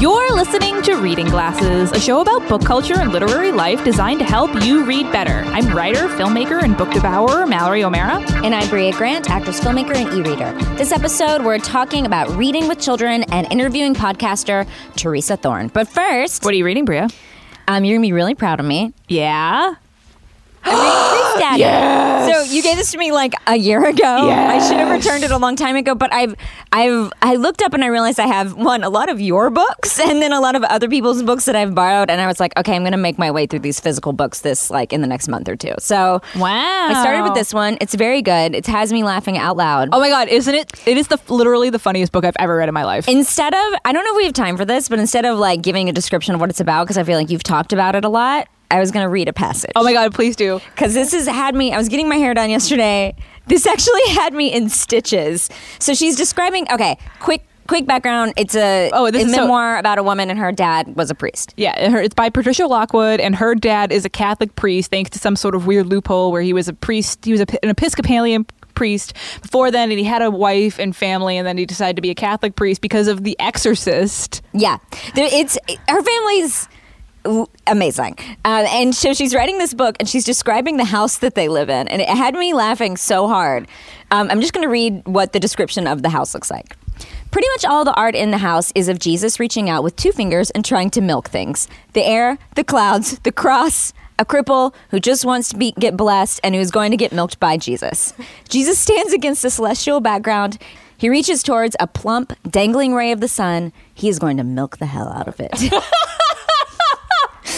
You're listening to Reading Glasses, a show about book culture and literary life designed to help you read better. I'm writer, filmmaker, and book devourer Mallory O'Mara. And I'm Brea Grant, actress, filmmaker, and e reader. This episode, we're talking about reading with children and interviewing podcaster Theresa Thorn. But first, What are you reading, Brea? um, you're going to be really proud of me. Yeah. Daddy. So you gave this to me like a year ago. I should have returned it a long time ago, but I've I've I looked up and I realized I have one a lot of your books and then a lot of other people's books that I've borrowed and I was like, okay, I'm going to make my way through these physical books this like in the next month or two. So Wow. I started with this one. It's very good. It has me laughing out loud. Oh my god, isn't it? It is the literally the funniest book I've ever read in my life. Instead of, I don't know if we have time for this, but instead of like giving a description of what it's about, because I feel like you've talked about it a lot, I was going to read a passage. oh my god, please do. Because this has had me, I was getting my hair done yesterday. This actually had me in stitches. So she's describing, okay, quick. Quick background: It's a, Oh, this a is so- memoir about a woman and her dad was a priest. Yeah, her, it's by Patricia Lockwood, and her dad is a Catholic priest, thanks to some sort of weird loophole where he was a priest. He was a, an Episcopalian priest before then, and he had a wife and family, and then he decided to be a Catholic priest because of The Exorcist. Yeah, there, it's her family's amazing, um, and so she's writing this book and she's describing the house that they live in, and it had me laughing so hard. Um, I'm just going to read what the description of the house looks like. Pretty much all the art in the house is of Jesus reaching out with two fingers and trying to milk things the air, the clouds, the cross, a cripple who just wants to be, get blessed and who's going to get milked by Jesus. Jesus stands against a celestial background. He reaches towards a plump, dangling ray of the sun. He is going to milk the hell out of it.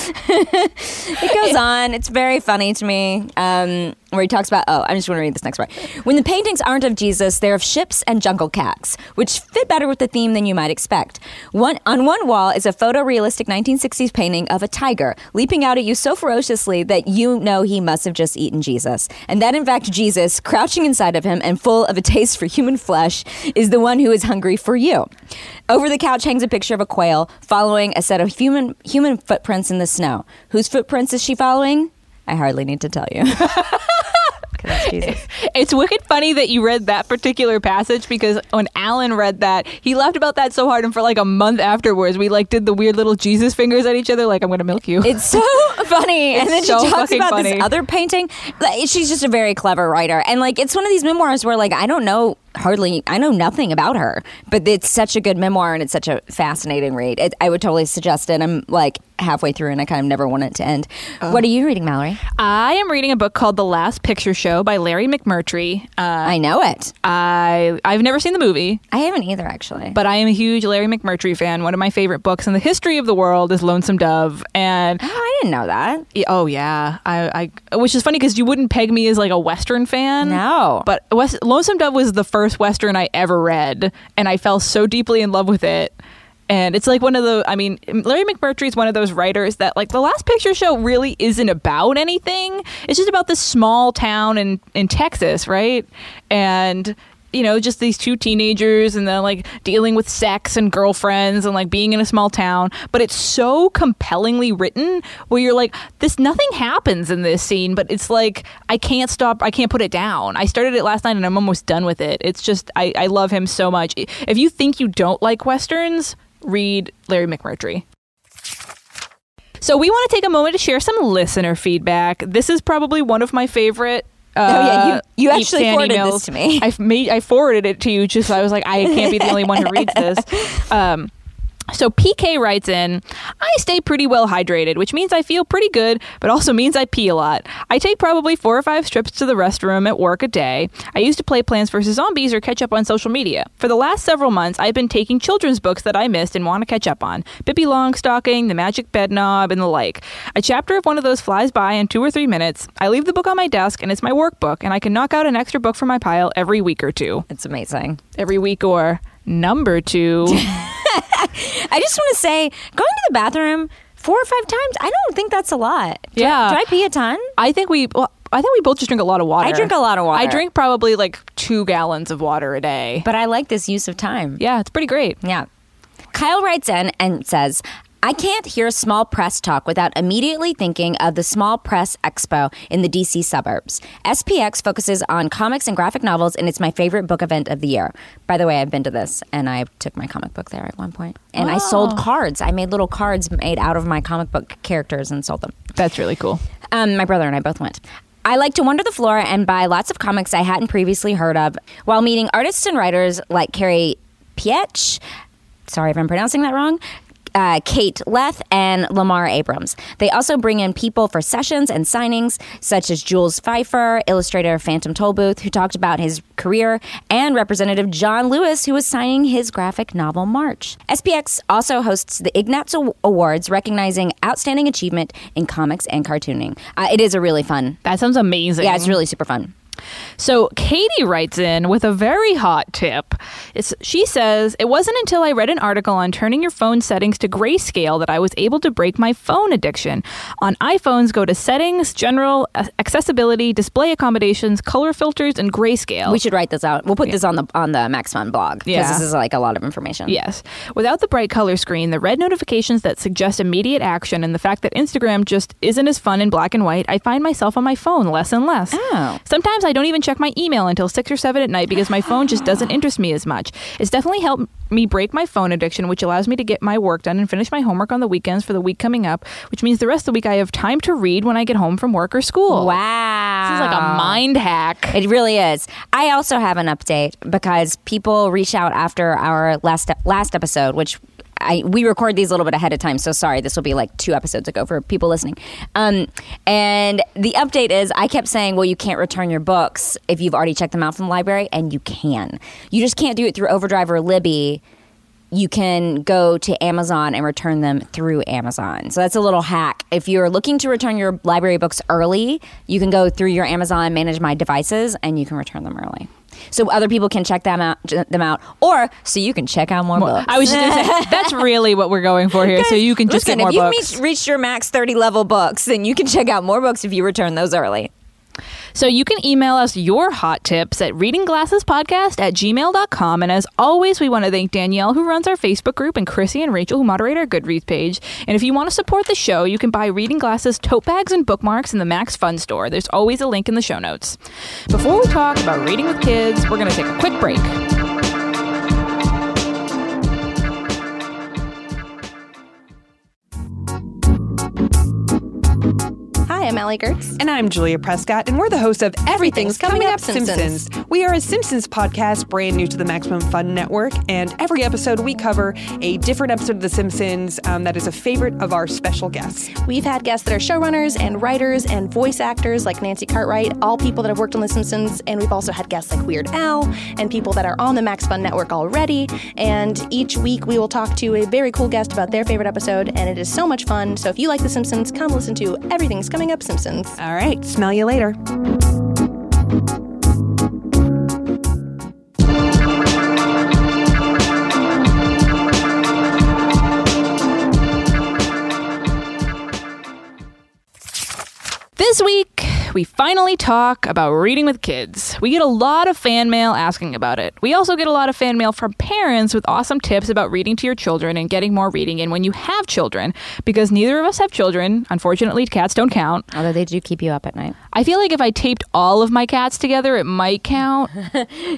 it goes on. It's very funny to me. Um, where he talks about, oh, I'm just going to read this next part. When the paintings aren't of Jesus, they're of ships and jungle cats, which fit better with the theme than you might expect. One on one wall is a photorealistic 1960s painting of a tiger leaping out at you so ferociously that you know he must have just eaten Jesus, and that in fact Jesus, crouching inside of him and full of a taste for human flesh, is the one who is hungry for you. Over the couch hangs a picture of a quail following a set of human human footprints in the snow. Whose footprints is she following? I hardly need to tell you. Jesus. It's wicked funny that you read that particular passage because when Alan read that, he laughed about that so hard, and for like a month afterwards, we like did the weird little Jesus fingers at each other, like I'm gonna milk you. It's so funny. and then so she talks about funny. this other painting. Like, she's just a very clever writer. And like it's one of these memoirs where like I don't know hardly I know nothing about her, but it's such a good memoir and it's such a fascinating read. It, I would totally suggest it. I'm like halfway through and I kind of never want it to end. what are you reading, Mallory? I am reading a book called The Last Picture Show by Larry McMurtry. Uh, I know it. I I've never seen the movie, I haven't either actually. but I am a huge Larry McMurtry fan. One of my favorite books in the history of the world is Lonesome Dove, and oh, I didn't know that. Yeah, Oh yeah, I, I which is funny because you wouldn't peg me as like a Western fan. No. but West, Lonesome Dove was the first Western I ever read, and I fell so deeply in love with it. And it's like one of the, I mean, Larry McMurtry is one of those writers that, like, the last picture show really isn't about anything. It's just about this small town in, in Texas, right? And, you know, just these two teenagers and then, like, dealing with sex and girlfriends and, like, being in a small town. But it's so compellingly written where you're like, this, nothing happens in this scene, but it's like, I can't stop, I can't put it down. I started it last night and I'm almost done with it. It's just, I, I love him so much. If you think you don't like Westerns, read Larry McMurtry. So we want to take a moment to share some listener feedback. This is probably one of my favorite. Uh, Oh, yeah, you- you actually forwarded emails. this to me. I made I forwarded it to you just so I was like I can't be the only one who reads this. Um, so PK writes in, I stay pretty well hydrated, which means I feel pretty good, but also means I pee a lot. I take probably four or five trips to the restroom at work a day. I used to play Plants vs. Zombies or catch up on social media. For the last several months, I've been taking children's books that I missed and want to catch up on. Pippi Longstocking, The Magic Bed Knob, and the like. A chapter of one of those flies by in two or three minutes. I leave the book on my desk and it's my workbook, and I can knock out an extra book from my pile every week or two. It's amazing. Every week or number two. I just want to say, going to the bathroom four or five times, I don't think that's a lot. Do I- Yeah. do I pee a ton? I think we. Well, I think we both just drink a lot of water. I drink a lot of water. I drink probably like two gallons of water a day. But I like this use of time. yeah, it's pretty great. Yeah. Kyle writes in and says, I can't hear small press talk without immediately thinking of the Small Press Expo in the DC suburbs. SPX focuses on comics and graphic novels, and it's my favorite book event of the year. By the way, I've been to this, and I took my comic book there at one point. And I sold cards. I made little cards made out of my comic book characters and sold them. That's really cool. Um, my brother and I both went. I like to wander the floor and buy lots of comics I hadn't previously heard of while meeting artists and writers like Carey Pietsch. Sorry if I'm pronouncing that wrong. Uh, Kate Leth and Lamar Abrams. They also bring in people for sessions and signings, such as Jules Feiffer, illustrator Phantom Tollbooth, who talked about his career, and Representative John Lewis, who was signing his graphic novel March. SPX also hosts the Ignatz Awards, recognizing outstanding achievement in comics and cartooning. Uh, it is a really fun. That sounds amazing. Yeah, it's really super fun. So Katie writes in with a very hot tip. It's, she says, It wasn't until I read an article on turning your phone settings to grayscale that I was able to break my phone addiction. On iPhones, go to Settings, General, Accessibility, Display Accommodations, Color Filters, and Grayscale. We should write this out. We'll put this on the on the Max Fun blog because Yeah. this is like a lot of information. Yes. Without the bright color screen, the red notifications that suggest immediate action, and the fact that Instagram just isn't as fun in black and white, I find myself on my phone less and less. Oh. Sometimes I don't even check my email until six or seven at night because my phone just doesn't interest me as much. It's definitely helped me break my phone addiction, which allows me to get my work done and finish my homework on the weekends for the week coming up, which means the rest of the week I have time to read when I get home from work or school. Wow. This is like a mind hack. It really is. I also have an update because people reach out after our last last episode, which I, we record these a little bit ahead of time, so sorry. This will be like two episodes ago for people listening. Um, and the update is I kept saying, well, you can't return your books if you've already checked them out from the library, and you can. You just can't do it through Overdrive or Libby you can go to Amazon and return them through Amazon. So that's a little hack. If you're looking to return your library books early, you can go through your Amazon Manage My Devices and you can return them early. So other people can check them out, them out, or so you can check out more, books. I was just say, that's really what we're going for here. So you can just Listen, get more if you've books. reached- reached your max 30 level books, then you can check out more books if you return those early. So you can email us your hot tips at readingglassespodcast at gmail.com. And as always, we want to thank Danielle, who runs our Facebook group, and Chrissy and Rachel, who moderate our Goodreads page. And if you want to support the show, you can buy Reading Glasses tote bags and bookmarks in the Max Fun store. There's always a link in the show notes. Before we talk about reading with kids, we're going to take a quick break. Hi, I'm Allie Goertz. And I'm Julia Prescott, and we're the hosts of Everything's, Coming, Up Simpsons. We are a Simpsons podcast brand new to the Maximum Fun Network, and every episode we cover a different episode of The Simpsons um, that is a favorite of our special guests. We've had guests that are showrunners and writers and voice actors like Nancy Cartwright, all people that have worked on The Simpsons, and we've also had guests like Weird Al and people that are on the Max Fun Network already. And each week we will talk to a very cool guest about their favorite episode, and it is so much fun. So if you like The Simpsons, come listen to Everything's Coming Up Simpsons. All right, smell you later. This week, we finally talk about reading with kids. We get a lot of fan mail asking about it. We also get a lot of fan mail from parents with awesome tips about reading to your children and getting more reading in when you have children. Because neither of us have children. Unfortunately, cats don't count. Although they do keep you up at night. I feel like if I taped all of my cats together, it might count.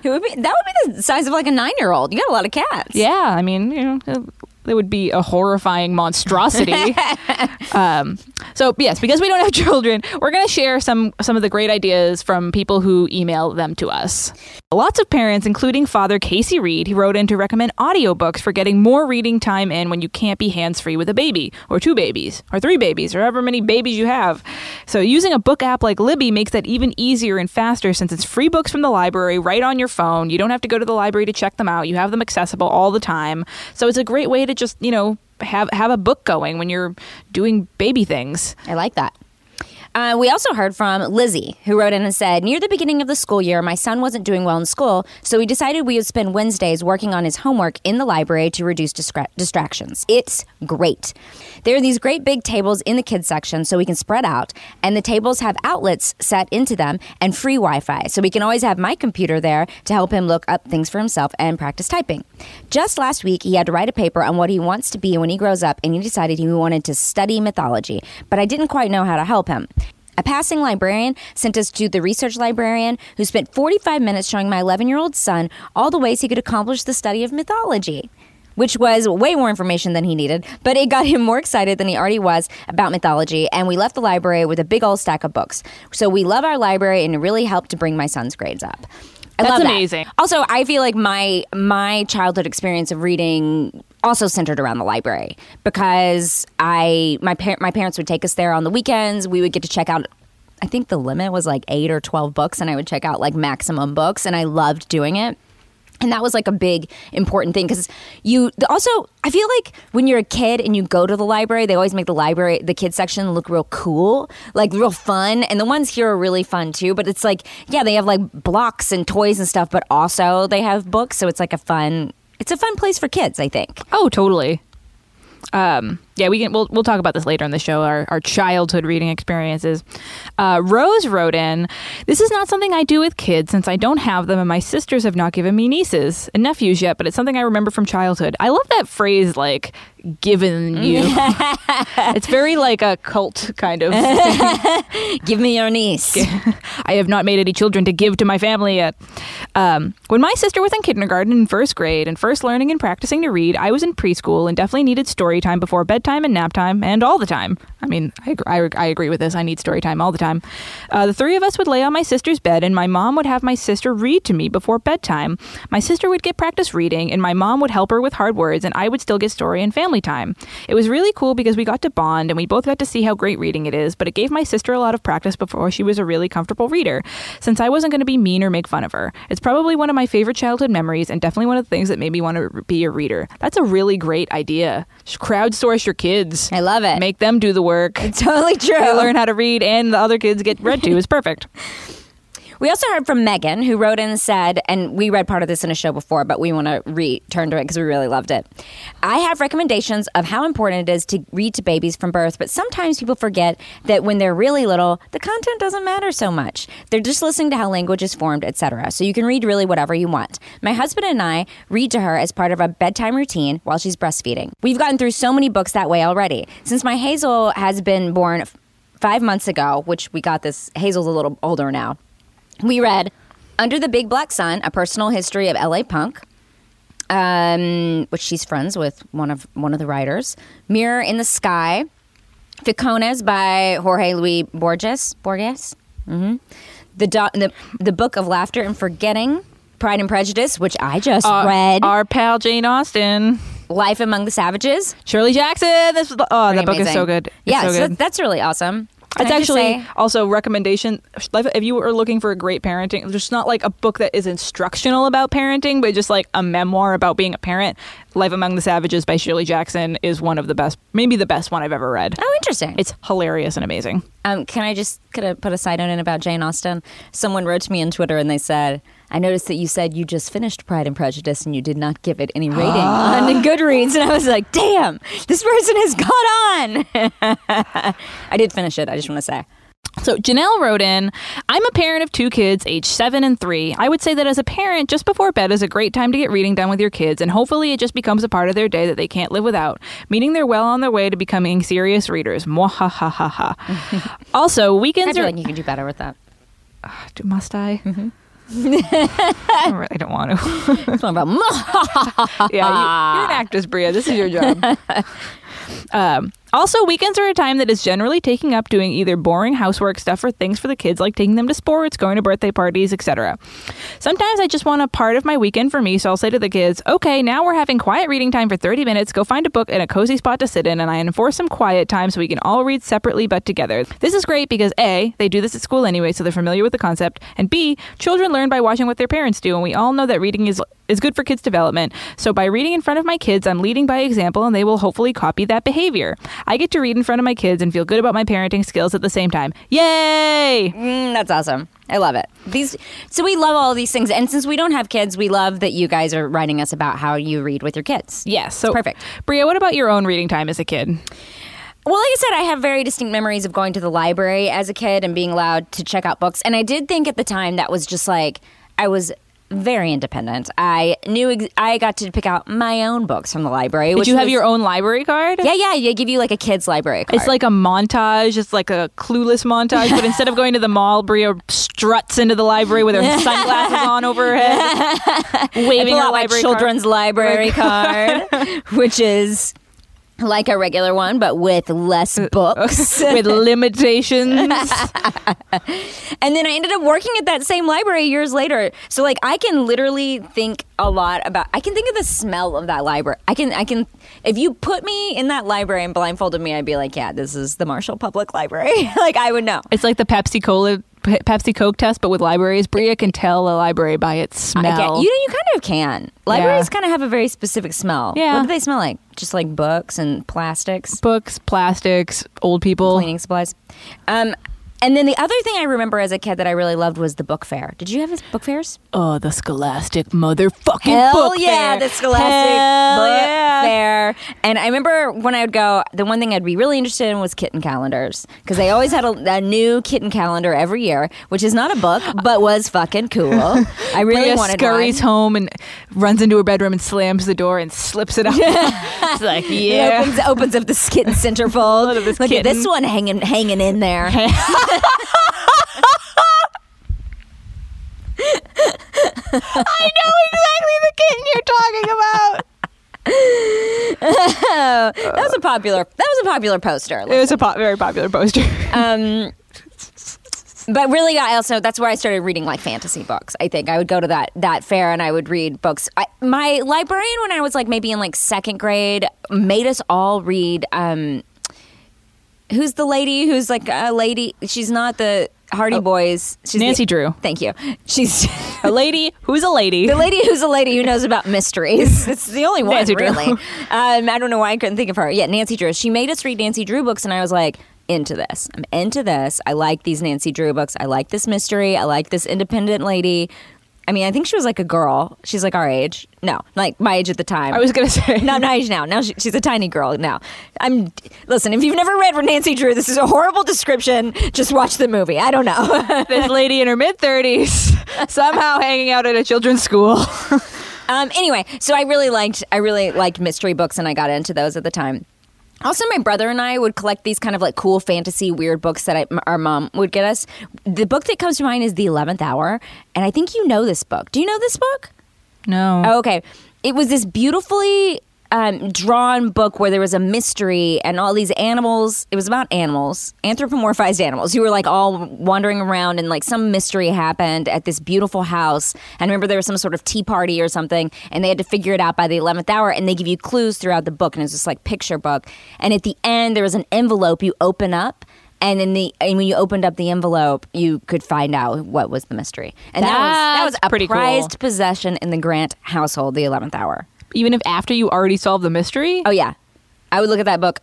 It would be, that would be the size of like a nine year old. You got a lot of cats. Yeah, I mean, you know, it would be a horrifying monstrosity. um, so yes, because we don't have children, we're going to share some some of the great ideas from people who email them to us. Lots of parents, including Father Casey Reed, he wrote in to recommend audiobooks for getting more reading time in when you can't be hands free with a baby, or two babies, or three babies, or however many babies you have. So using a book app like Libby makes that even easier and faster since it's free books from the library right on your phone. You don't have to go to the library to check them out. You have them accessible all the time. So it's a great way to just, you know, have have a book going when you're doing baby things. I like that. Uh, we also heard from Lizzie, who wrote in and said, Near the beginning of the school year, my son wasn't doing well in school, so we decided we would spend Wednesdays working on his homework in the library to reduce distra- distractions. It's great. There are these great big tables in the kids section so we can spread out, and the tables have outlets set into them and free Wi Fi, so we can always have my computer there to help him look up things for himself and practice typing. Just last week, he had to write a paper on what he wants to be when he grows up, and he decided he wanted to study mythology, but I didn't quite know how to help him. A passing librarian sent us to the research librarian who spent 45 minutes showing my 11 year old son all the ways he could accomplish the study of mythology. Which was way more information than he needed, but it got him more excited than he already was about mythology. And we left the library with a big old stack of books. So we love our library, and it really helped to bring my son's grades up. I That's love that. amazing. Also, I feel like my my childhood experience of reading also centered around the library because I my par- my parents would take us there on the weekends. We would get to check out. I think the limit was like eight or twelve books, and I would check out like maximum books, and I loved doing it. And that was like a big important thing because you also, I feel like when you're a kid and you go to the library, they always make the library, the kids section look real cool, like real fun. And the ones here are really fun too. But it's like, yeah, they have like blocks and toys and stuff, but also they have books. So it's like a fun, it's a fun place for kids, I think. Oh, totally. Um, yeah, we can. We'll we'll talk about this later in the show. Our our childhood reading experiences. Uh, Rose wrote in. This is not something I do with kids since I don't have them, and my sisters have not given me nieces and nephews yet. But it's something I remember from childhood. I love that phrase, like given you. it's very like a cult kind of. Give me your niece. I have not made any children to give to my family yet. Um, when my sister was in kindergarten and first grade and first learning and practicing to read, I was in preschool and definitely needed story time before bedtime and nap time and all the time. I mean, I, I, I agree with this. I need story time all the time. Uh, the three of us would lay on my sister's bed and my mom would have my sister read to me before bedtime. My sister would get practice reading and my mom would help her with hard words and I would still get story and family time. It was really cool because we got to bond and we both got to see how great reading it is, but it gave my sister a lot of practice before she was a really comfortable reader, since I wasn't going to be mean or make fun of her. It's probably one of my favorite childhood memories and definitely one of the things that made me want to be a reader. That's a really great idea. Crowdsource your kids. I love it. Make them do the work. It's totally true. They learn how to read and the other kids get read to. It's perfect. We also heard from Megan, who wrote in and said, and we read part of this in a show before, but we want to return to it because we really loved it. I have recommendations of how important it is to read to babies from birth, but sometimes people forget that when they're really little, the content doesn't matter so much. They're just listening to how language is formed, etc. So you can read really whatever you want. My husband and I read to her as part of a bedtime routine while she's breastfeeding. We've gotten through so many books that way already. Since my Hazel has been born five months ago, which we got this, Hazel's a little older now. We read Under the Big Black Sun, a personal history of LA punk, um, which she's friends with one of one of the writers. Mirror in the Sky, Ficciones by Jorge Luis Borges. Borges. hmm The, do- the the Book of Laughter and Forgetting. Pride and Prejudice, which I just Uh, read. Our pal Jane Austen. Life Among the Savages. Shirley Jackson. This was, oh, that Pretty book is so good. It's yeah, so so good. that- that's really awesome. Can It's I actually also recommendation. If you are looking for a great parenting, just not like a book that is instructional about parenting, but just like a memoir about being a parent. Life Among the Savages by Shirley Jackson is one of the best, maybe the best one I've ever read. oh, interesting. It's hilarious and amazing. Um, can I just could I put a side note in about Jane Austen? Someone wrote to me on Twitter and they said, "I noticed that you said you just finished Pride and Prejudice and you did not give it any rating on Goodreads." And I was like, "Damn, this person has gone on." I did finish it. I just want to say. So Janelle wrote in, I'm a parent of two kids, aged seven and three. I would say that as a parent, just before bed is a great time to get reading done with your kids, and hopefully it just becomes a part of their day that they can't live without, meaning they're well on their way to becoming serious readers. Mwahahaha. also, weekends I feel are. like you can do better with that. Do- Must I? Mm-hmm. I really don't want to. It's more about yeah, you, you're an actress, Brea. This is your job. Um, also, weekends are a time that is generally taking up doing either boring housework stuff or things for the kids, like taking them to sports, going to birthday parties, etc. Sometimes I just want a part of my weekend for me, so I'll say to the kids, "Okay, now we're having quiet reading time for 30 minutes. Go find a book and a cozy spot to sit in, and I enforce some quiet time so we can all read separately but together. This is great because a they do this at school anyway, so they're familiar with the concept, and b children learn by watching what their parents do, and we all know that reading is is good for kids' development. So by reading in front of my kids, I'm leading by example, and they will hopefully copy that behavior. I get to read in front of my kids and feel good about my parenting skills at the same time. Yay! Mm, that's awesome. I love it. These so we love all these things, and since we don't have kids, we love that you guys are writing us about how you read with your kids. Yes. So perfect. Brea, what about your own reading time as a kid? Well, like I said, I have very distinct memories of going to the library as a kid and being allowed to check out books. And I did think at the time that was just like I was very independent. I knew ex- I got to pick out my own books from the library. Did you have was- your own library card? Yeah, yeah. They give you like a kid's library card. It's like a montage. It's like a clueless montage, but instead of going to the mall, Brea struts into the library with her sunglasses on over her head, waving pull her out my library children's library card, which is like a regular one but with less uh, books. with limitations. And then I ended up working at that same library years later. So like I can literally think a lot about I can think of the smell of that library. I can I can if you put me in that library and blindfolded me, I'd be like, yeah, this is the Marshall Public Library. like I would know. it's like the Pepsi Cola, Pe- Pepsi Coke test, but with libraries. Brea can tell a library by its smell. you you kind of can. Libraries kind of have a very specific smell. Yeah. What do they smell like? Just like books and plastics, Books, plastics, old people. cleaning supplies. Um and then the other thing I remember as a kid that I really loved was the book fair. Did you have book fairs? Oh, the Scholastic motherfucking book fair. Hell book yeah, fair. the Scholastic Hell Book yeah. Fair. And I remember when I would go, the one thing I'd be really interested in was kitten calendars because they always had a, a new kitten calendar every year, which is not a book but was fucking cool. I really Brea wanted scurries one. home and runs into her bedroom and slams the door and slips it out. it's like, It yeah. opens, opens up the kitten centerfold. Look this at this one hanging hanging in there. I know exactly the kitten you're talking about. that was a popular. That was a popular poster. It was a po- very popular poster. Um, but really, I also that's where I started reading like fantasy books. I think I would go to that that fair and I would read books. I, my librarian, when I was like maybe in like second grade, made us all read. Um, who's the lady? Who's like a lady? She's not the Hardy Boys. She's the- Nancy Drew. Thank you. She's. a lady who's a lady. The lady who's a lady who knows about mysteries. It's the only one, Nancy Drew. really. Um, I don't know why I couldn't think of her. Yeah, Nancy Drew. She made us read Nancy Drew books, and I was like, into this. I'm into this. I like these Nancy Drew books. I like this mystery. I like this independent lady. I mean, I think she was like a girl. She's like our age. No, like my age at the time. I was gonna say. not my age now. Now she, she's a tiny girl now. I'm listen. If you've never read Nancy Drew, this is a horrible description. Just watch the movie. I don't know. this lady in her mid thirties somehow hanging out at a children's school. Um, anyway, so I really liked I really liked mystery books, and I got into those at the time. Also, my brother and I would collect these kind of like cool fantasy weird books that I, our mom would get us. The book that comes to mind is The Eleventh Hour, and I think you know this book. Do you know this book? No. Oh, okay. It was this beautifully um, drawn book where there was a mystery and all these animals. It was about animals, anthropomorphized animals who were like all wandering around and like some mystery happened at this beautiful house. And remember, there was some sort of tea party or something, and they had to figure it out by the 11th hour. And they give you clues throughout the book, and it's just like picture book. And at the end, there was an envelope you open up. And in the and when you opened up the envelope, you could find out what was the mystery, and that was that was a pretty cool. prized possession in the Grant household, the eleventh hour. Even if after you already solved the mystery. Oh yeah, I would look at that book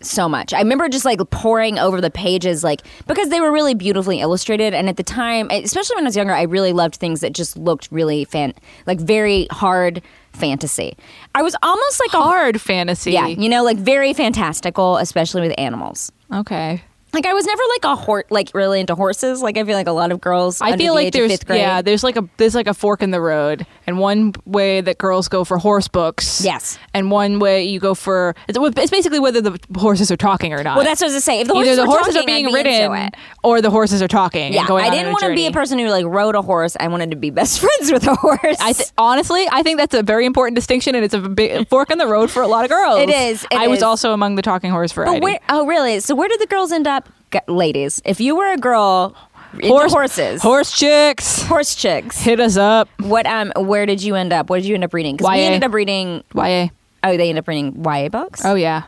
so much. I remember just like poring over the pages, like because they were really beautifully illustrated. And at the time, especially when I was younger, I really loved things that just looked really fan, like very hard fantasy. I was almost like a Hard fantasy. yeah, you know, like very fantastical, especially with animals. Okay. Like I was never like a horse, like really into horses. Like I feel like a lot of girls. I feel the like there's fifth grade, yeah, there's like a there's like a fork in the road, and one way that girls go for horse books, Yes. and one way you go for it's, it's basically whether the horses are talking or not. Well, that's what I was to say. If the either horses the horses talking, are being be ridden or the horses are talking. Yeah, and going I didn't want to be a person who like rode a horse. I wanted to be best friends with a horse. I th- honestly, I think that's a very important distinction, and it's a big fork in the road for a lot of girls. It is, it I was also among the talking horse variety. But where? Oh, really? So where did the girls end up, ladies? If you were a girl, into horse horses, horse chicks, horse chicks. hit us up. What? Um, where did you end up? What did you end up reading? Because we ended up reading. YA. Oh, they ended up reading YA books. Oh yeah,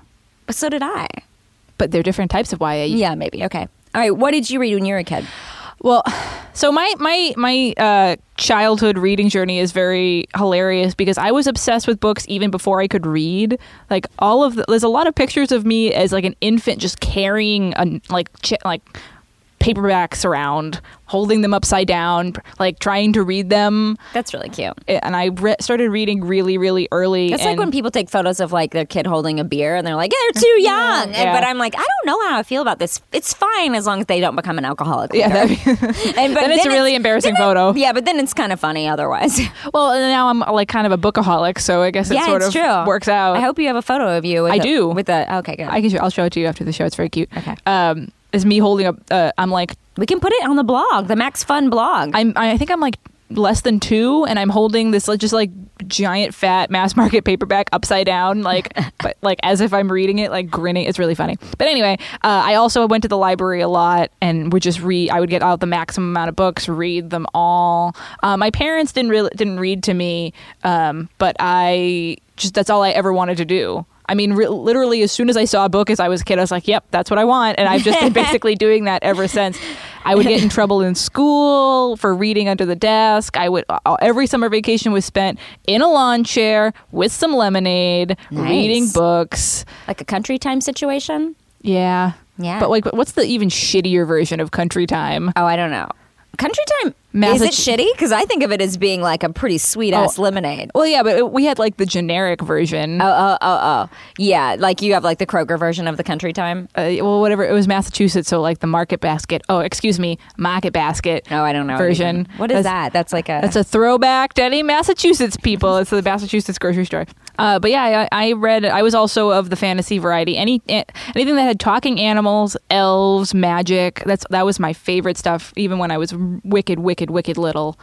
but so did I. but they're different types of YA. Yeah, maybe. Okay. All right. What did you read when you were a kid? Well, so my my my uh, childhood reading journey is very hilarious because I was obsessed with books even before I could read. Like all of the, there's a lot of pictures of me as like an infant just carrying a like ch- like paperbacks around, holding them upside down, like trying to read them. That's really cute. And I re- started reading really really early. It's like when people take photos of like their kid holding a beer and they're like, yeah, they're too young. And- but I'm like, I don't know how I feel about this. It's fine as long as they don't become an alcoholic. yeah, later. that- and, but then it's a really embarrassing then it- photo. yeah, but then it's kind of funny otherwise. well, and now I'm like kind of a bookaholic, so I guess it yeah, sort it's of true. works out. I hope you have a photo of you. With I a- do. With a okay, good. I can. Show, I'll show it to you after the show. It's very cute. Okay. Um, is me holding up? Uh, I'm like, we can put it on the blog, the Max Fun blog. I'm. I think I'm like less than two, and I'm holding this like, just like giant fat mass market paperback upside down, like, but like as if I'm reading it, like grinning. It's really funny. But anyway, uh, I also went to the library a lot and would just read. I would get out the maximum amount of books, read them all. Uh, my parents didn't really didn't read to me, um, but I just that's all I ever wanted to do. I mean, re- literally, as soon as I saw a book as I was a kid, I was like, "Yep, that's what I want," and I've just been basically doing that ever since. I would get in trouble in school for reading under the desk. I would uh, every summer vacation was spent in a lawn chair with some lemonade, Nice. reading books. like a country time situation. Yeah, Yeah. But like, what's the even shittier version of country time? Oh, I don't know. Country time. Is it shitty? Because I think of it as being like a pretty sweet ass Oh. lemonade. Well, yeah, but it, we had like the generic version. Oh, oh, oh, oh. Yeah, like you have like the Kroger version of the country time. uh, well, whatever. It was Massachusetts, so like the Market Basket. Oh, excuse me, Market Basket. Oh, I don't know. Version. What is That's- that? That's like a. That's a throwback to any Massachusetts people. It's the Massachusetts grocery store. Uh, but yeah, I, I read. I was also of the fantasy variety. Any anything that had talking animals, elves, magic. That's that was my favorite stuff. Even when I was wicked, wicked, wicked little.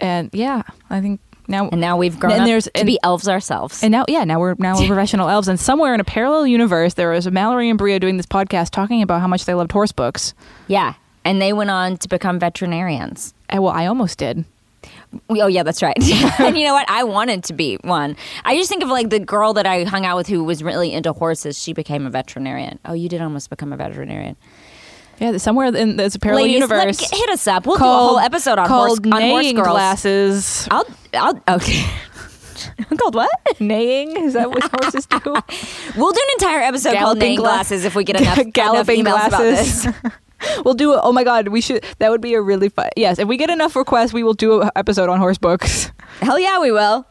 And yeah, I think now. Hmm. and now we've grown and there's- to and- be elves ourselves. And now, yeah, now we're now we're professional elves. And somewhere in a parallel universe, there was Mallory and Brea doing this podcast talking about how much they loved horse books. yeah, and they went on to become veterinarians. And, well, I almost did. Oh yeah, that's right. and you know what? I wanted to be one. I just think of like the girl that I hung out with who was really into horses. She became a veterinarian. Oh, you did almost become a veterinarian. Yeah, somewhere in a parallel Ladies, let- universe. hit us up. We'll do a whole episode on horse called on horse girls. glasses. I'll. I'll. Okay. Called what? Neighing is that what horses do? We'll do an entire episode called Galloping neighing gla- glasses if we get enough, Galloping enough glasses. about this. we'll do. Oh my god, we should. That would be a really fun. Yes, if we get enough requests, we will do an episode on horse books. Hell yeah, we will.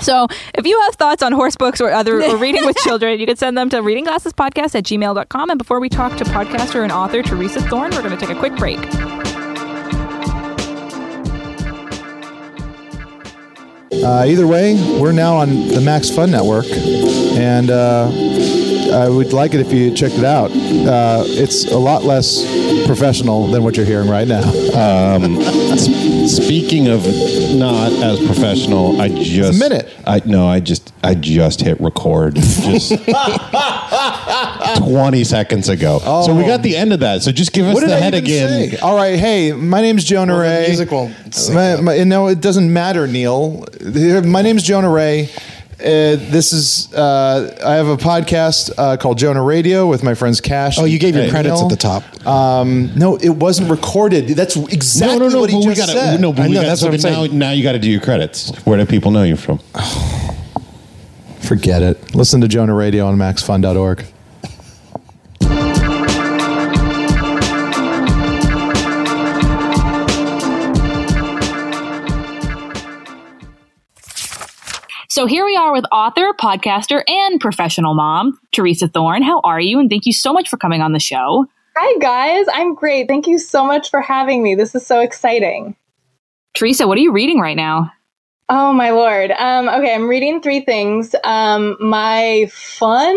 So if you have thoughts on horse books or other or reading with children, you can send them to readingglassespodcast at gmail.com. And before we talk to podcaster and author Theresa Thorn, we're going to take a quick break. Uh, either way, we're now on the Max Fun Network, and uh, I would like it if you checked it out. Uh, it's a lot less professional than what you're hearing right now. Speaking of not as professional, I just a minute. I no, I just I just hit record just twenty seconds ago. So we got oh. the end of that. So just give us What did the I head even again. say? All right, hey, my name's Jonah Well, the Ray. music won't My, my, no, it doesn't matter, Neil. My name's Jonah Ray. Uh, this is uh, I have a podcast uh, called Jonah Raydio with my friends Cash. Oh, you gave your credits at the top. Um, no, it wasn't recorded. That's exactly no, no, no. what he but we just gotta, said. no, but I we know, gotta- that's so what I'm now, saying. now you got to do your credits. Where do people know you from? Forget it. Listen to Jonah Raydio on maxfun.org. So here we are with author, podcaster, and professional mom, Theresa Thorn. How are you? And thank you so much for coming on the show. Hi, guys. I'm great. Thank you so much for having me. This is so exciting. Theresa, what are you reading right now? Oh, my Lord. Um, okay, I'm reading three things. Um, my fun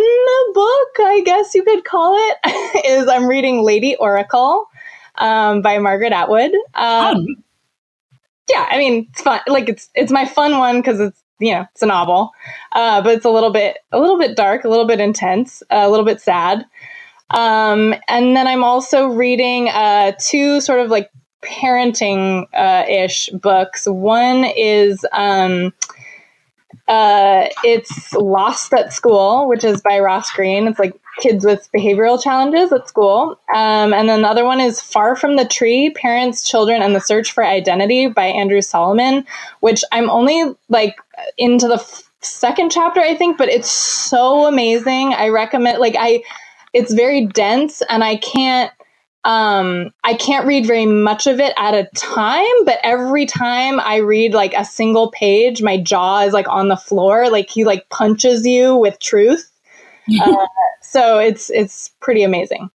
book, I guess you could call it, is I'm reading Lady Oracle um, by Margaret Atwood. Um, yeah, I mean, it's fun. Like, it's it's my fun one because it's you know it's a novel, uh, but it's a little bit a little bit dark, a little bit intense, a little bit sad. Um, and then I'm also reading uh, two sort of like parenting uh, ish books. One is um, uh, it's Lost at School, which is by Ross Greene. It's like kids with behavioral challenges at school. Um, and then the other one is Far from the Tree Parents, Children, and the Search for Identity by Andrew Solomon, which I'm only like into the f- second chapter, I think, but it's so amazing. I recommend, like, I, it's very dense and I can't um, I can't read very much of it at a time, but every time I read like a single page, my jaw is like on the floor. Like he like punches you with truth. uh, so it's it's pretty amazing.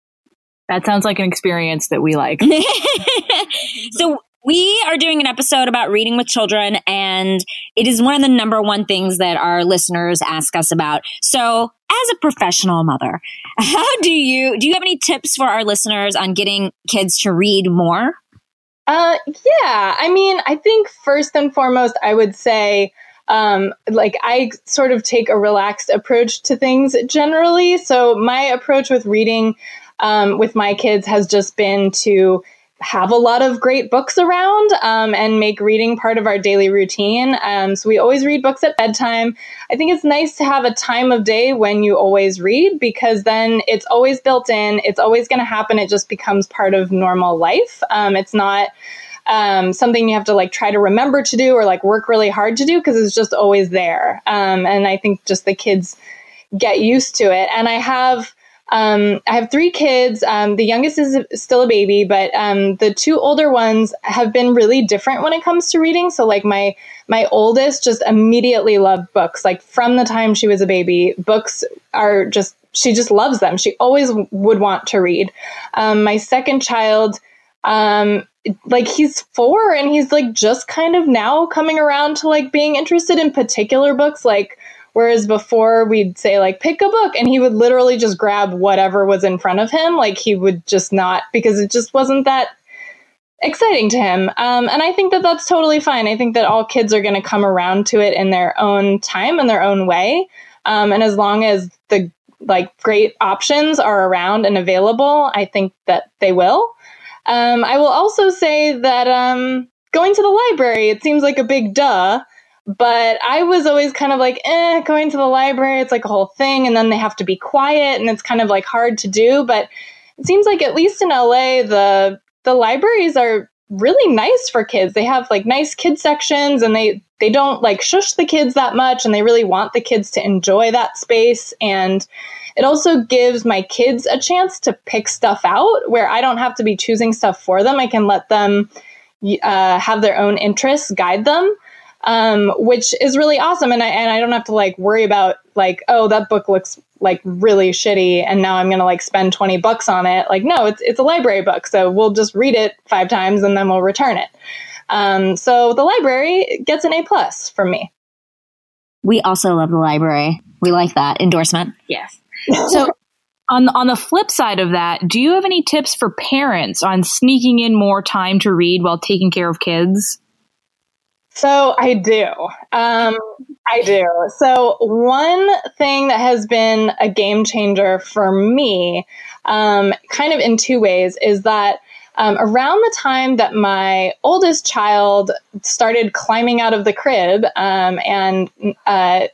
That sounds like an experience that we like. so we are doing an episode about reading with children, and it is one of the number one things that our listeners ask us about. So, as a professional mother, how do you do? You have any tips for our listeners on getting kids to read more? Uh, yeah. I mean, I think first and foremost, I would say. Um, like I sort of take a relaxed approach to things generally. So my approach with reading um, with my kids has just been to have a lot of great books around um, and make reading part of our daily routine. Um, so we always read books at bedtime. I think it's nice to have a time of day when you always read because then it's always built in, it's always going to happen. It just becomes part of normal life. Um, it's not. Um, something you have to like try to remember to do or like work really hard to do because it's just always there. Um, and I think just the kids get used to it. And I have um, I have three kids. Um, the youngest is still a baby, but um, the two older ones have been really different when it comes to reading. So, like my my oldest just immediately loved books. Like from the time she was a baby, books are just she just loves them. She always would want to read. Um, my second child, um, like he's four and he's like just kind of now coming around to like being interested in particular books, like Whereas before we'd say like pick a book and he would literally just grab whatever was in front of him. Like he would just not because it just wasn't that exciting to him. Um, and I think that that's totally fine. I think that all kids are going to come around to it in their own time and their own way. Um, and as long as the like great options are around and available, I think that they will. Um, I will also say that um, going to the library, it seems like a big duh. But I was always kind of like, eh, going to the library, it's like a whole thing. And then they have to be quiet and it's kind of like hard to do. But it seems like at least in LA, the the libraries are really nice for kids. They have like nice kid sections and they they don't like shush the kids that much and they really want the kids to enjoy that space and it also gives my kids a chance to pick stuff out where I don't have to be choosing stuff for them. I can let them uh, have their own interests guide them um, which is really awesome. And I and I don't have to like worry about like, oh, that book looks like really shitty, and now I'm gonna like spend twenty bucks on it. Like, no, it's it's a library book, so we'll just read it five times and then we'll return it. Um, so the library gets an A plus from me. We also love the library. We like that endorsement. Yes. So on on the flip side of that, do you have any tips for parents on sneaking in more time to read while taking care of kids? So I do. Um, I do. So one thing that has been a game changer for me, um, kind of in two ways, is that um, around the time that my oldest child started climbing out of the crib um, and uh,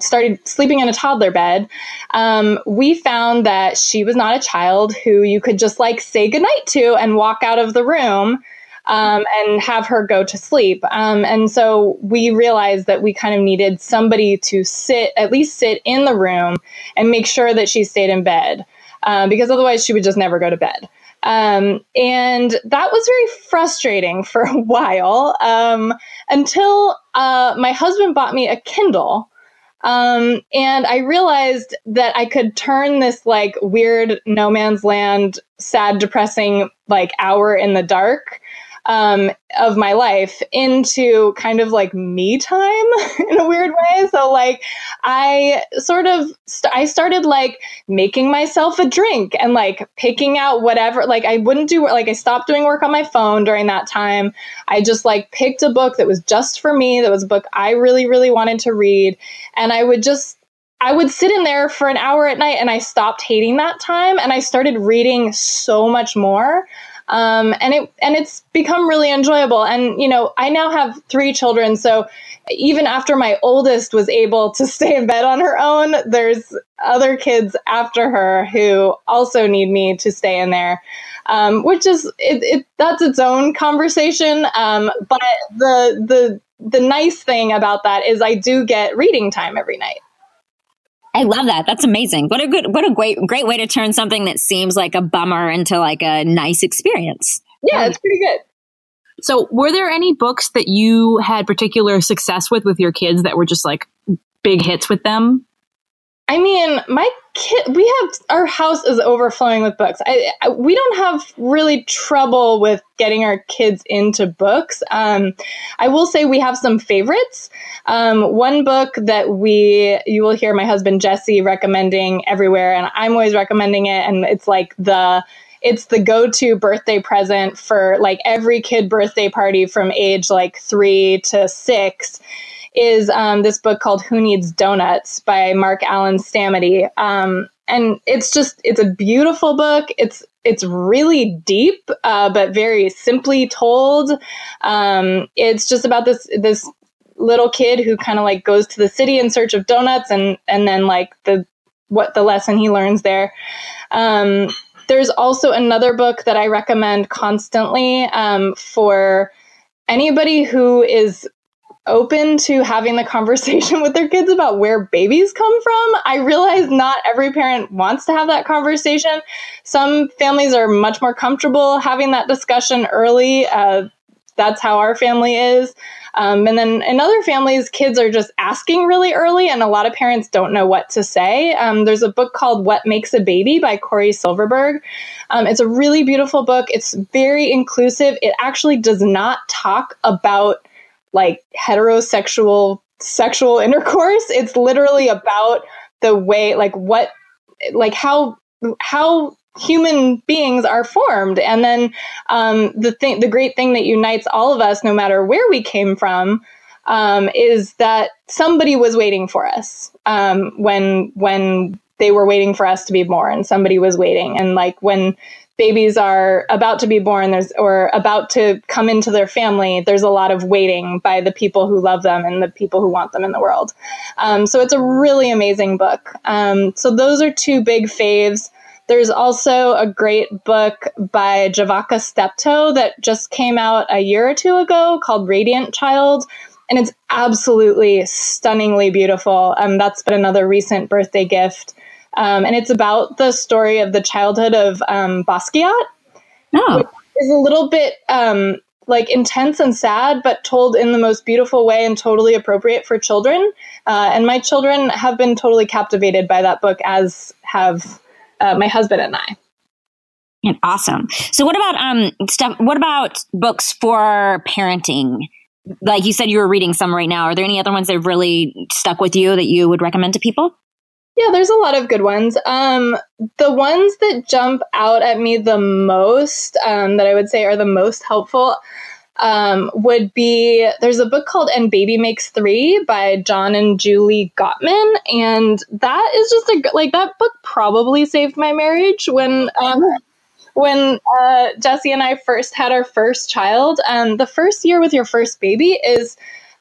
started sleeping in a toddler bed, um, we found that she was not a child who you could just like say goodnight to and walk out of the room um, and have her go to sleep. Um, and so we realized that we kind of needed somebody to sit, at least sit in the room and make sure that she stayed in bed uh, because otherwise she would just never go to bed. Um, and that was very frustrating for a while um, until uh, my husband bought me a Kindle. Um, and I realized that I could turn this like weird no man's land, sad, depressing like hour in the dark um, of my life into kind of like me time in a weird way. So like I sort of st- I started like making myself a drink and like picking out whatever like I wouldn't do like I stopped doing work on my phone during that time. I just like picked a book that was just for me, that was a book I really really wanted to read and I would just I would sit in there for an hour at night and I stopped hating that time and I started reading so much more. Um, and it and it's become really enjoyable. And you know, I now have three children, so even after my oldest was able to stay in bed on her own, there's other kids after her who also need me to stay in there. Um, which is it, it, that's its own conversation. Um, but the the the nice thing about that is I do get reading time every night. I love that. That's amazing. What a good, what a great, great way to turn something that seems like a bummer into like a nice experience. Yeah, it's pretty good. So, were there any books that you had particular success with with your kids that were just like big hits with them? I mean, my kid, we have our house is overflowing with books. I, I, we don't have really trouble with getting our kids into books. Um, I will say we have some favorites. Um, one book that we you will hear my husband Jesse recommending everywhere, and I'm always recommending it, and it's like the it's the go-to birthday present for like every kid birthday party from age like three to six is um, this book called Who Needs Donuts by Mark Alan Stamaty. Um, and it's just it's a beautiful book. It's it's really deep, uh, but very simply told. Um, it's just about this this little kid who kind of like goes to the city in search of donuts, and and then like the what the lesson he learns there. Um, there's also another book that I recommend constantly um, for anybody who is open to having the conversation with their kids about where babies come from. I realize not every parent wants to have that conversation. Some families are much more comfortable having that discussion early. Uh, that's how our family is. Um, and then in other families, kids are just asking really early, and a lot of parents don't know what to say. Um, there's a book called What Makes a Baby by Corey Silverberg. Um, it's a really beautiful book. It's very inclusive. It actually does not talk about like heterosexual sexual intercourse. It's literally about the way, like what, like how how human beings are formed and then um, the thing the great thing that unites all of us no matter where we came from um, is that somebody was waiting for us um, when when they were waiting for us to be born somebody was waiting and like when babies are about to be born there's or about to come into their family there's a lot of waiting by the people who love them and the people who want them in the world um, so it's a really amazing book um, so those are two big faves there's also a great book by Javaka Steptoe that just came out a year or two ago called Radiant Child. And it's absolutely stunningly beautiful. Um, that's been another recent birthday gift. Um, and it's about the story of the childhood of um, Basquiat. Oh. Is a little bit um, like intense and sad, but told in the most beautiful way and totally appropriate for children. Uh, and my children have been totally captivated by that book, as have uh, my husband and I. Awesome. So, what about um stuff? What about books for parenting? Like you said, you were reading some right now. Are there any other ones that really stuck with you that you would recommend to people? Yeah, there's a lot of good ones. Um, the ones that jump out at me the most, um, that I would say are the most helpful, um, would be there's a book called And Baby Makes Three by John and Julie Gottman. And that is just a, like, that book probably saved my marriage when, um, when uh, Jesse and I first had our first child. Um, the first year with your first baby is,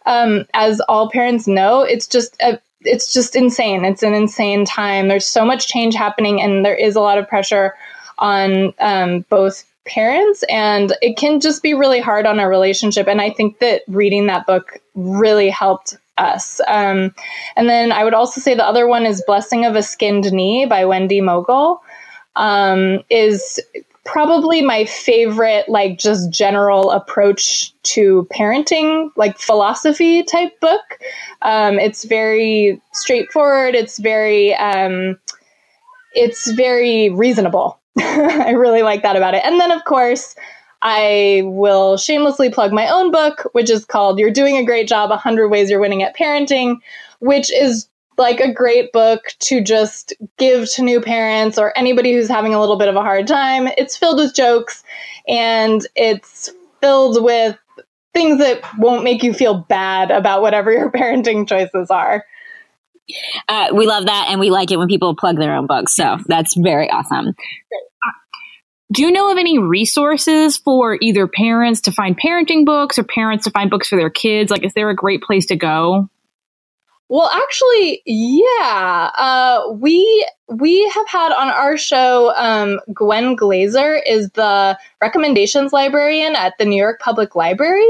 um, as all parents know, it's just a, it's just insane. It's an insane time. There's so much change happening, and there is a lot of pressure on um, both parents and it can just be really hard on our relationship and i think that reading that book really helped us um, and then i would also say the other one is blessing of a skinned knee by wendy Mogel um, is probably my favorite like just general approach to parenting like philosophy type book. Um, it's very straightforward. It's very um, it's very reasonable. I really like that about it. And then, of course, I will shamelessly plug my own book, which is called You're Doing a Great Job 100 Ways You're Winning at Parenting, which is like a great book to just give to new parents or anybody who's having a little bit of a hard time. It's filled with jokes and it's filled with things that won't make you feel bad about whatever your parenting choices are. Uh, we love that, and we like it when people plug their own books. So that's very awesome. Do you know of any resources for either parents to find parenting books or parents to find books for their kids? Like, is there a great place to go? Well, actually, yeah. Uh, we we have had on our show um, Gwen Glazer is the recommendations librarian at the New York Public Library.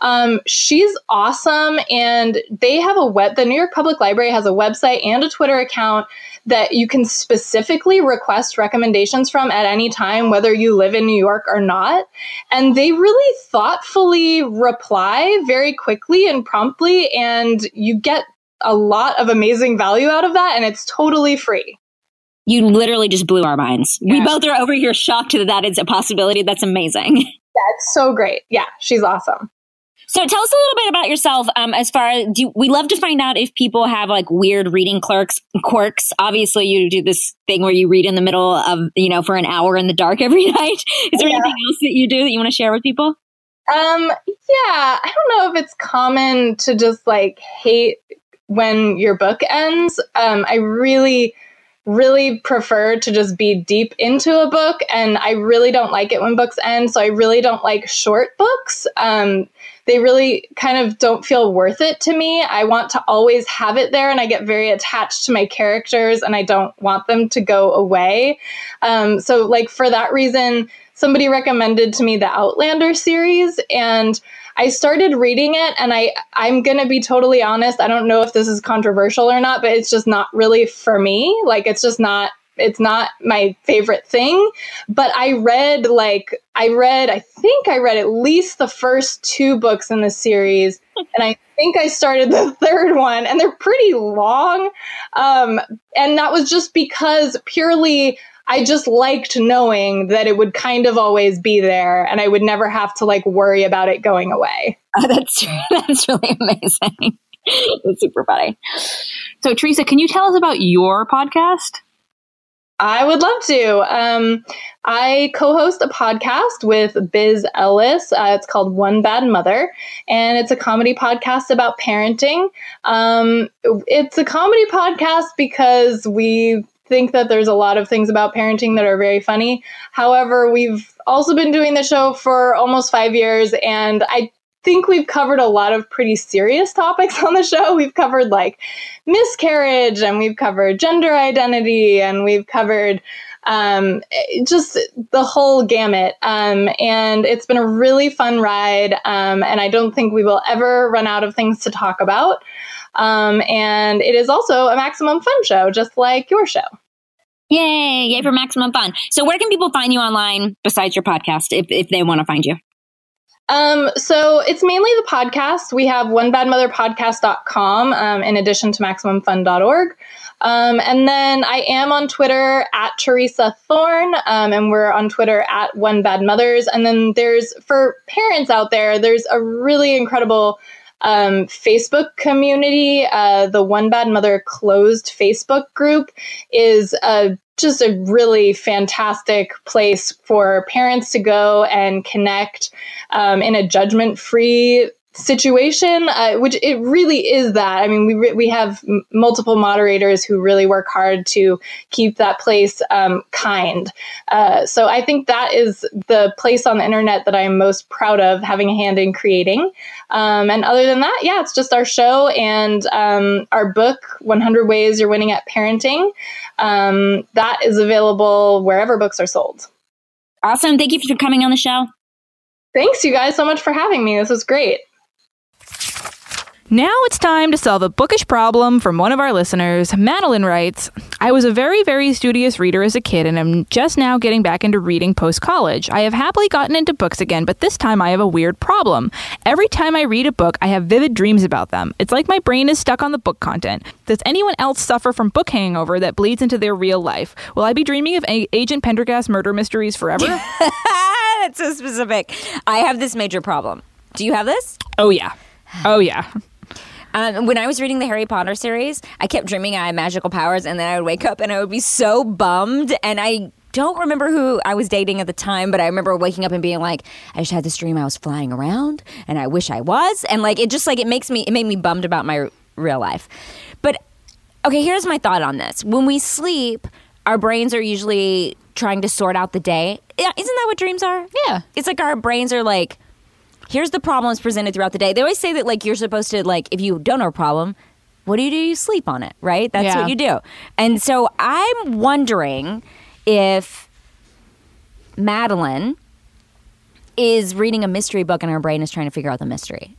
Um, she's awesome, and they have a web. The New York Public Library has a website and a Twitter account that you can specifically request recommendations from at any time, whether you live in New York or not. And they really thoughtfully reply very quickly and promptly, and you get a lot of amazing value out of that, and it's totally free. You literally just blew our minds. Yeah. We both are over here shocked that that is a possibility. That's amazing. That's so great. Yeah, she's awesome. So tell us a little bit about yourself. Um, as far as do we love to find out if people have like weird reading clerks quirks. Obviously, you do this thing where you read in the middle of you know for an hour in the dark every night. Is there yeah. anything else that you do that you want to share with people? Um, yeah, I don't know if it's common to just like hate when your book ends. Um, I really really prefer to just be deep into a book and i really don't like it when books end so i really don't like short books um, they really kind of don't feel worth it to me i want to always have it there and i get very attached to my characters and i don't want them to go away um, so like for that reason somebody recommended to me the outlander series and I started reading it and I I'm going to be totally honest, I don't know if this is controversial or not, but it's just not really for me. Like it's just not it's not my favorite thing, but I read like I read I think I read at least the first two books in the series and I think I started the third one and they're pretty long. Um, and that was just because purely I just liked knowing that it would kind of always be there and I would never have to like worry about it going away. Oh, that's that's really amazing. that's super funny. So Theresa, can you tell us about your podcast? I would love to. Um, I co host a podcast with Biz Ellis. Uh, it's called One Bad Mother, and it's a comedy podcast about parenting. Um, it's a comedy podcast because we think that there's a lot of things about parenting that are very funny. However, we've also been doing the show for almost five years, and I think we've covered a lot of pretty serious topics on the show. We've covered like miscarriage, and we've covered gender identity, and we've covered um, just the whole gamut. Um, and it's been a really fun ride, um, and I don't think we will ever run out of things to talk about. Um, and it is also a maximum fun show, just like your show. Yay, yay for maximum fun. So where can people find you online besides your podcast if, if they want to find you? Um, so it's mainly the podcast. We have onebadmotherpodcast.com um, in addition to maximumfun.org. Um, and then I am on Twitter at Theresa Thorn, um, and we're on Twitter at One Bad Mothers. And then there's, for parents out there, there's a really incredible um, Facebook community. Uh, the One Bad Mother closed Facebook group is a just a really fantastic place for parents to go and connect um, in a judgment free situation, uh, which it really is that. I mean, we re- we have m- multiple moderators who really work hard to keep that place um, kind. Uh, so I think that is the place on the internet that I'm most proud of having a hand in creating. Um, and other than that, yeah, it's just our show and um, our book, 100 Ways You're Winning at Parenting. Um, that is available wherever books are sold. Awesome. Thank you for coming on the show. Thanks, you guys, so much for having me. This was great. Now it's time to solve a bookish problem from one of our listeners. Madeline writes I was a very, very studious reader as a kid and I'm just now getting back into reading post college. I have happily gotten into books again, but this time I have a weird problem. Every time I read a book, I have vivid dreams about them. It's like my brain is stuck on the book content. Does anyone else suffer from book hangover that bleeds into their real life? Will I be dreaming of a- Agent Pendergast murder mysteries forever? That's so specific. I have this major problem. Do you have this? Oh, yeah. Oh, yeah. Um, when I was reading the Harry Potter series, I kept dreaming I had magical powers, and then I would wake up and I would be so bummed. And I don't remember who I was dating at the time, but I remember waking up and being like, I just had this dream I was flying around, and I wish I was. And like, it just like, it makes me, it made me bummed about my r- real life. But okay, here's my thought on this. When we sleep, our brains are usually trying to sort out the day isn't that what dreams are? Yeah. It's like our brains are like, here's the problems presented throughout the day. They always say that like you're supposed to like if you don't have a problem, what do you do? You sleep on it, right? That's Yeah. what you do. And so I'm wondering if Madeline is reading a mystery book and her brain is trying to figure out the mystery.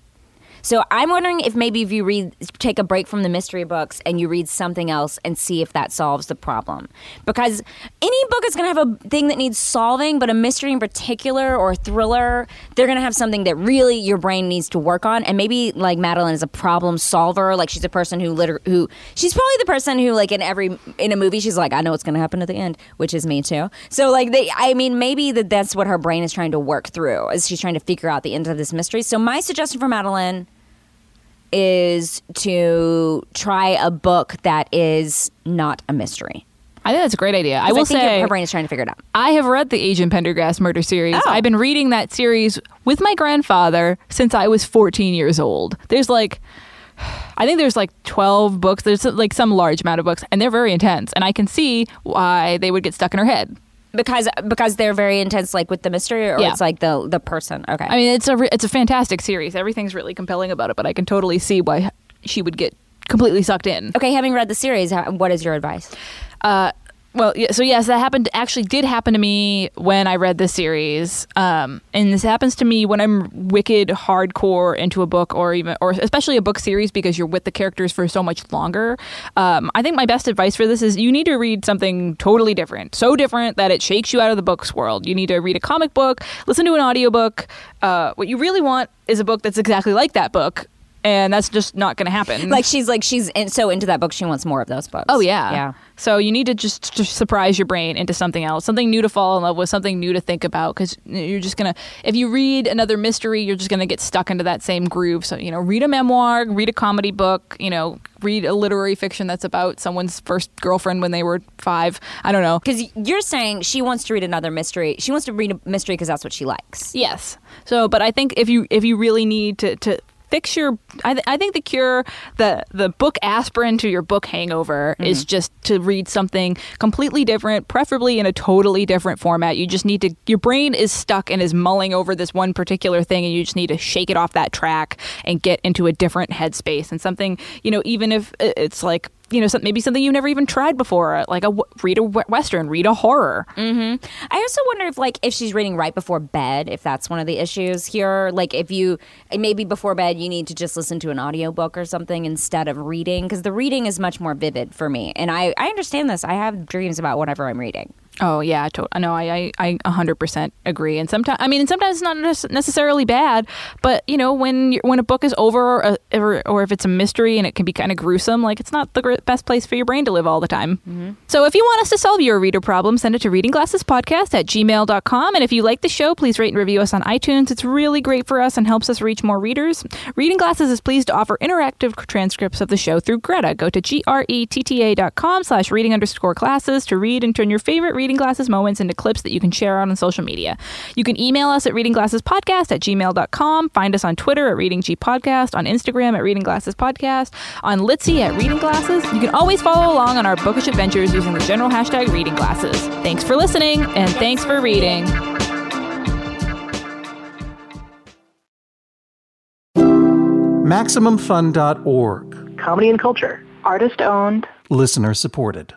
So I'm wondering if maybe if you read, take a break from the mystery books and you read something else and see if that solves the problem. Because any book is going to have a thing that needs solving, but a mystery in particular or a thriller, they're going to have something that really your brain needs to work on. And maybe like Madeline is a problem solver, like she's a person who liter- who she's probably the person who like in every in a movie she's like I know what's going to happen at the end, which is me too. So like they, I mean maybe that that's what her brain is trying to work through as she's trying to figure out the end of this mystery. So my suggestion for Madeline is to try a book that is not a mystery. I think that's a great idea. I will think say her brain is trying to figure it out. I have read the Agent Pendergast murder series. Oh. I've been reading that series with my grandfather since I was 14 years old. There's like I think there's like 12 books. There's like some large amount of books and they're very intense and I can see why they would get stuck in her head. Because because they're very intense, like with the mystery, or Yeah. it's like the the person. Okay, I mean, it's a re- it's a fantastic series. Everything's really compelling about it, but I can totally see why she would get completely sucked in. okay. Having read the series, what is your advice? Uh, well, so yes, that happened. Actually, did happen to me when I read this series, um, and this happens to me when I'm wicked hardcore into a book, or even, or especially a book series, because you're with the characters for so much longer. Um, I think my best advice for this is you need to read something totally different, so different that it shakes you out of the books world. You need to read a comic book, listen to an audiobook. Uh, what you really want is a book that's exactly like that book. And that's just not going to happen. Like she's like she's in, so into that book, she wants more of those books. Oh yeah, yeah. So you need to just, just surprise your brain into something else, something new to fall in love with, something new to think about. Because you're just gonna, if you read another mystery, you're just gonna get stuck into that same groove. So you know, read a memoir, read a comedy book, you know, read a literary fiction that's about someone's first girlfriend when they were five. I don't know. Because you're saying she wants to read another mystery. She wants to read a mystery because that's what she likes. Yes. So, but I think if you if you really need to to fix your, I, th- I think the cure, the the book aspirin to your book hangover is mm-hmm. just to read something completely different, preferably in a totally different format. You just need to, your brain is stuck and is mulling over this one particular thing, and you just need to shake it off that track and get into a different headspace and something, you know, even if uh, it's like. You know, some, maybe something you've never even tried before, like a read a western, read a horror. Mm-hmm. I also wonder if like if she's reading right before bed, if that's one of the issues here. Like if you maybe before bed you need to just listen to an audiobook or something instead of reading because the reading is much more vivid for me. And I I understand this. I have dreams about whatever I'm reading. Oh yeah, to- no, I I I hundred percent agree. And sometimes, I mean, and sometimes it's not necessarily bad, but you know, when when a book is over, or, uh, or or if it's a mystery and it can be kind of gruesome, like it's not the best place for your brain to live all the time. So if you want us to solve your reader problem, send it to readingglassespodcast at gmail.com. And if you like the show, please rate and review us on iTunes. It's really great for us and helps us reach more readers. Reading Glasses is pleased to offer interactive transcripts of the show through Gretta. Go to G-R-E-T-T-A dot com slash reading underscore glasses to read and turn your favorite reading glasses moments into clips that you can share out on social media. You can email us at readingglassespodcast at gmail.com. Find us on Twitter at Reading G Podcast, on Instagram at Reading Glasses Podcast, on Litzy at Reading Glasses. You can always follow along on our bookish adventures using the general hashtag Reading Glasses. Thanks for listening and thanks for reading. MaximumFun.org. Comedy and culture. Artist owned. Listener supported.